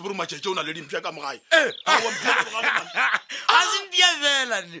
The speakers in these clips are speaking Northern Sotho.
tsebore matšatši o na le dimpša ka mogae eh. a sempša fela ne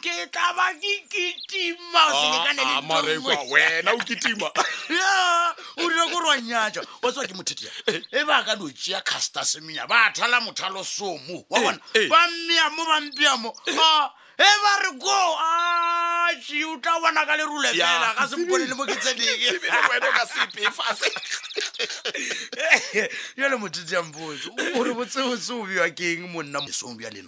ke tla ba ke kitima o se lekane le Ah, ah, marekwa ntowe. wena o kitima Ya, o rile ko rwanyatša wa tswa ke mothetia e ba ka no tšea casta semenya ba thala mothalo somo wa bona eh. ba mmea mo ba mpea mo Ah, e ba re ko aši o tla bona ka lerule Ya. fela ka se mpone le mo ke tseneke Sebele wena o ka sepe fase jale mothetia mpoetso o re botsebotse o bewa keng monna mosong bja lena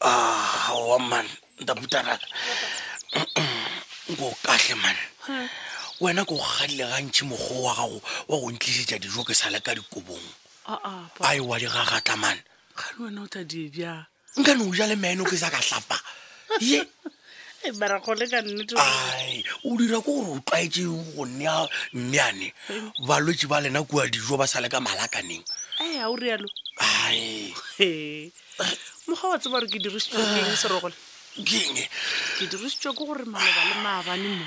aowa man ntaputana ko kahle man wena ko galile gantšhi mokgo wa gago wa go ntlisetša dijo ke sale ka dikobong a e wa di gagatla man nka ne o ja le meno ke sa ka hlapa ye Eh, mara go le ka nnete ai o dira ko gore o tlwaetseng go nea mmeane balwetse ba lena kua dijo ba sa le ka malakaneng ee ga o rialo ai He. mokgwa wa tseba gore ke dirisitswe ke eng serogole kenge ke dirisitswe ke gore maloba le maabane mo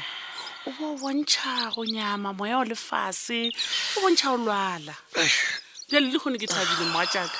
o bo o bontšha go nyama moya o lefase o bontšha o lwala bjale le kgone ke thabile moa jaaka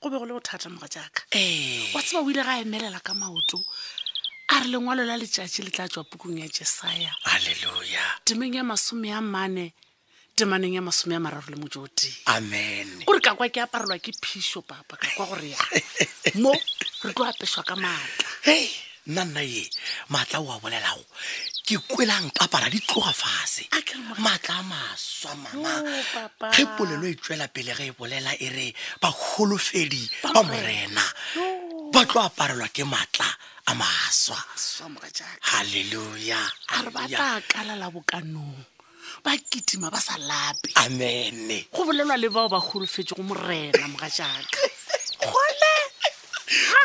go be go le bothata moga jaaka ee. wa tseba o ile ga emelela ka maoto a re lengwalo la letšatši le tla tswa pukung ya jesaya aleluya temeng ya masome ya mane temaneng ya masome ya mararo le motso o tee amen gore ka kwa ke aparelwa ke phišo papa ka kwa gore ya mo re tlo apešwa ka maatla hei nna nna ye maatla o a bolelago ke kwelang ka para di tloga fase maatla a maswa mama ge polelo e tswela pele ge e bolela e re bagolofedi ba morena ba tlo aparelwa ke maatla a maswa halleluya a re ba tla kalala bokanong ba kitima ba sa lape amene go bolelwa le bao ba golofetse go morena moga jaaka gole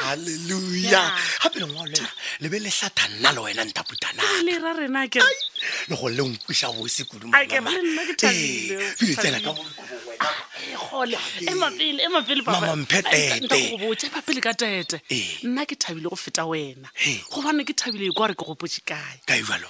halleluja gape lengwa o lela le be le hlatha nna le wena ntaputanale ra rena ke le go le nkweša bose kudumatsena ka gole emapele emapele papamamphetetegoboja papele ka tete nna ke thabile go feta wena gobane ke thabile e kwa gore ke gopotse kae kae jalo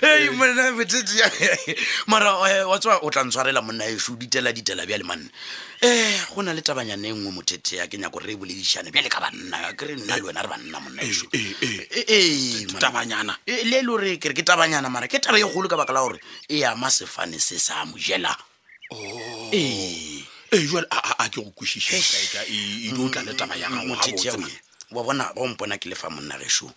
Hey, monna botete ya mara eh, wa tswa o tla ntshwarela monna eso o ditela ditela bjale manne eh go na le tabanyane e nngwe mothete ya ke nyako re e boledišane bjale ka banna ke re nna le wena re banna monna eso Eh, eh, eh. ee monna. tabanyana Eh, le e le gore ke re ke tabanyana mara ke taba e kgolo ka baka la gore e ama sefane se sa mo jela ee ee jale a a- a ke go kwešiše Eish. kaeka e e dio tla le taba ya gago Mm, tšetše gabotse yone. wa bona go mpona ke lefa monna gešo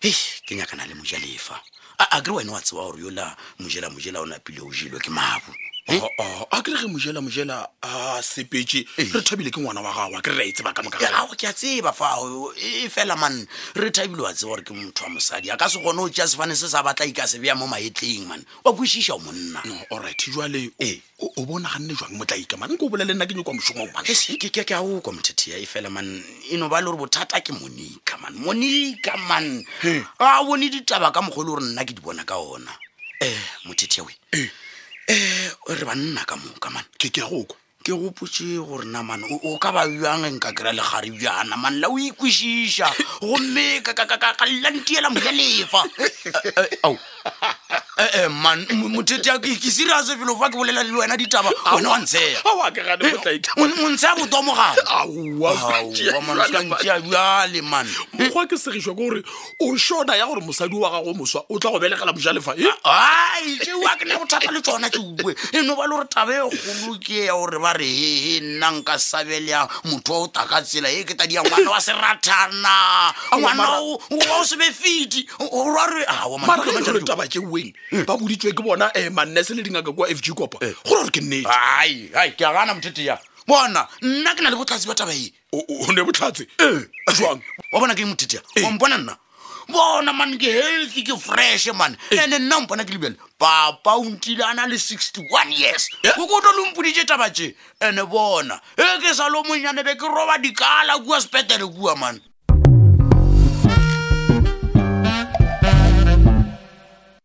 hei ke nyakana le mojalefa a a kere wena wa tseba gore yola mojela mojela o napile o jelwe ke mabu Eh? Oh, oh, a kere ge mojela mojela a sepetse Ee. re thabile ke ngwana wa gago a kere re a e tseba ka moka Eh, ao ke a tseba fao e fela man re thabile wa tseba gore ke motho wa mosadi a ka se kgone go tšea sefane se sa batla ika se beya mo maetleng man wa kwešiša o monna no orit jale ee o bona ganne jwang motlaika mane ko o bolele nna ke nyokwa mošomong man ke ke a o kwa mothethea e fela man e no ba le gore bothata ke monika man monika man a bone ditaba ka mogolo gore nna ke di bona ka ona um mothethea we um re banna ka moka man ke ke a go kwa ke gopotse gore namane o ka ba bjang nka kry-a legare bjana manla o ikwešiša gomme ka llantiela mojalefa ao ee man mothete ke serase felo fa ke bolela le wena ditaba one wa ntsheyamontsheya botomoganeaoamantsantšea bjale man mokgwa ke segišwa ke gore o shona ya gore mosadi wa gago moswa o tla go belegela bojalefa e ai tsewa ke ne go thata le tsona tseue e no ba le gore tabe e golo ke ya gore ba re ee nna nka sabelea motho wa o taka tsela e ke tadia ngwana wa serathana ngwana wa o sebe fiti ora re mara ke mantšha ditaba tše ueng ba boditswe ke bona um mannese le dingaka kwa f g kopo gore gore ke nnete ai ai ke a gana motho tea bona nna ke na le botlhatsi ba taba e o ne botlhatse jwang wa bona ke mothetea wa mpona nna bona mane ke healthy ke fresh mane ande nna mpona ke lebjale papa o ntile a na le sixty one years o ko tlo lompoditše taba tše ande bona e ke sa lo monyane be ke roba dikala kua sepetele kua mane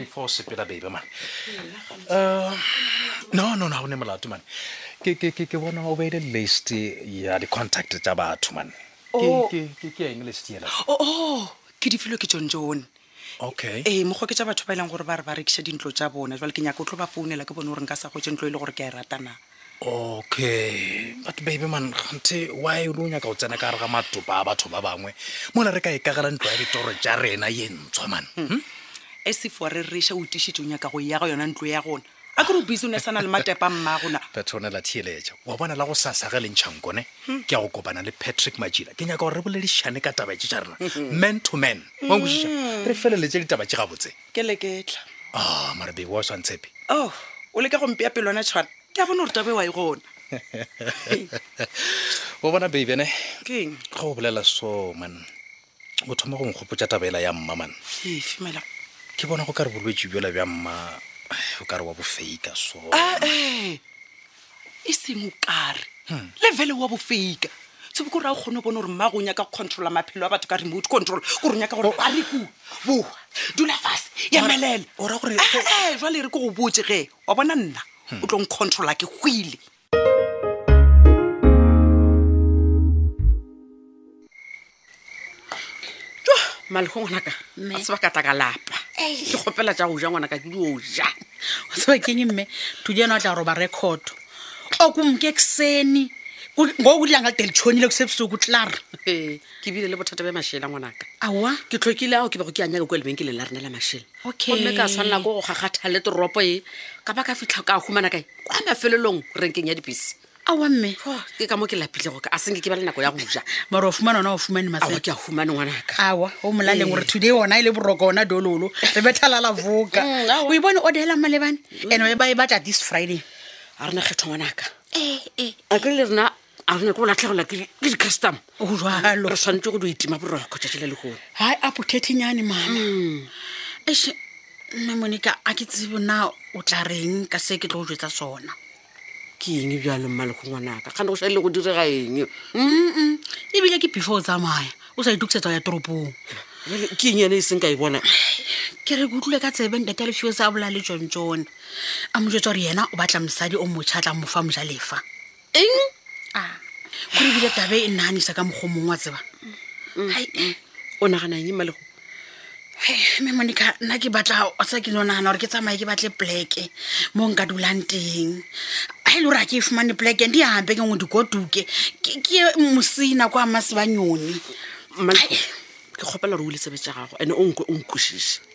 before sepela baby man uh, no no no ga o ne molato man ke ke ke ke bona o beile list ya di-contact tsa batho man Ke- Oh. ke ke- ke eng list yela oo Oh, ke difilo ke john john okay ee mokgwa ke tša batho ba e leng gore ba re ba rekiša dintlo tša bona jale ke nyaka o tlo ba founela ke bone gore nka sa gotse ntlo e le gore ke a e ratana okay but baby man gante why o le o nyaka go tsena ka gare ga matopa a batho ba bangwe mola re ka e kagela ntlo ya ditoro tša rena ye ntshwa man hmm? hmm? e se fo re reša o tišitse o nyaka go ya go yona ntlo ya gona a ke re buse o ne sa na le matepa mma gona petrone la theeletša wa bona la go sasa ge lentšhankone hmm. ke ya go kopana le patrick majila ke nyaka gore re boledišane ka taba tše tša rena man to man wa nkwešiša re feleletse ditaba tše gabotse ke leketla ah mara baby wa o sa ntshepe oh o leka go mpea pelwana tshwana ke a bona gore tabe wa e gona o bona baby ene keng ga o bolela so man o thoma go nkgopotsa taba ela ya mma man ee femela ke bona go ka re bolwetse bjola bja mma o ka re wa bofeika so Ah, eh. e seng o kare levele wa bofeika tsebe ko raya kgone o bone gore mmago o nyaka controla maphelo a batho ka remote control gore o nyaka gore a reku boa dula fase ya melela ee jale re ko go botse ge wa bona nna o tlong controla ke hwile tso malego ngwanaka a tseba ka tla ka lapa ke kgopela tša go ja ngwanaka ke dio ja o tseba keng mme tudi yena o tla roba record okumke kuseni ngoku udla ngalude litshonile kusebusuku tlar ke bile le bothata bja mašela ngwanaka awa ke tlhokile ao ke bego ke anyaka ko lebenkeleng la rena la mašela gomme ka tshwanela ko go kgakgatha le toropo e ka ba ka fitlha ka humana kae kwa mafelelong renkeng ya dibese awa mme Oh, ke ka mo ke lapilego ka a senke ke ba le nako ya go ja mara o fumana ona o fumane awa masedi ke a humane ngwanaka awa o molaleng gore today ona e le boroko ona dololo re bethalala voka Mm, aowa. o e bone o deelang malebane and o e ba e batla this friday a rena kgetho ngwanaka ee ee a ke le rena a rena ko latlhegelwa ke di- ke di-custom o jalo re tshwanetse go dio itima boroko tšatši le legolo hai a pothethenyane mama eshe nna monika a ke tsebo na o tla reng ka se ke tlo o jetsa sona ke eng bjalo mmalego ngwanaka kgane go šalele go direga eng mm ebile ke before o tsamaya o sa itokisetsa ya toropong Jwale ke eng yane e seng ka e bona ke re ke utlwile ka tsebe ntate a lefio se a bola le tsontsone a mo jwetsa gore yena o batla mosadi o motšha a tla mofa mojalefa eng a kore ebile tabe e naganisa ka mokgwa mongwe wa tseba Hai, o nagana eng malego mme monica nna ke batla se ke no nagana gore ke tsamaye ke batle pleke mo nka dulang teng a e le gore a ke e fumane pleke ndi ampe ke ngwe dikotuke ke mosina kwa masebanyone ke kgopela gore o le sebetsa gago and-e o nkwe o nkwešiše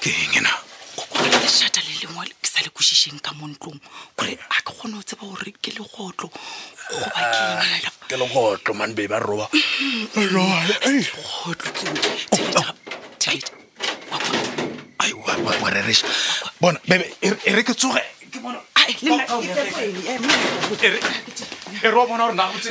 ke eng ena lešata le lengwe ke sa le kwešišeng ka mo ntlong kore a ke kgone go tseba gore ke legotlo goba ke eng ah, fela ke legotlo man be ba roba legotlo tseorereša bona bebe e re ke tsoge ke bona e re o bona gore nagotse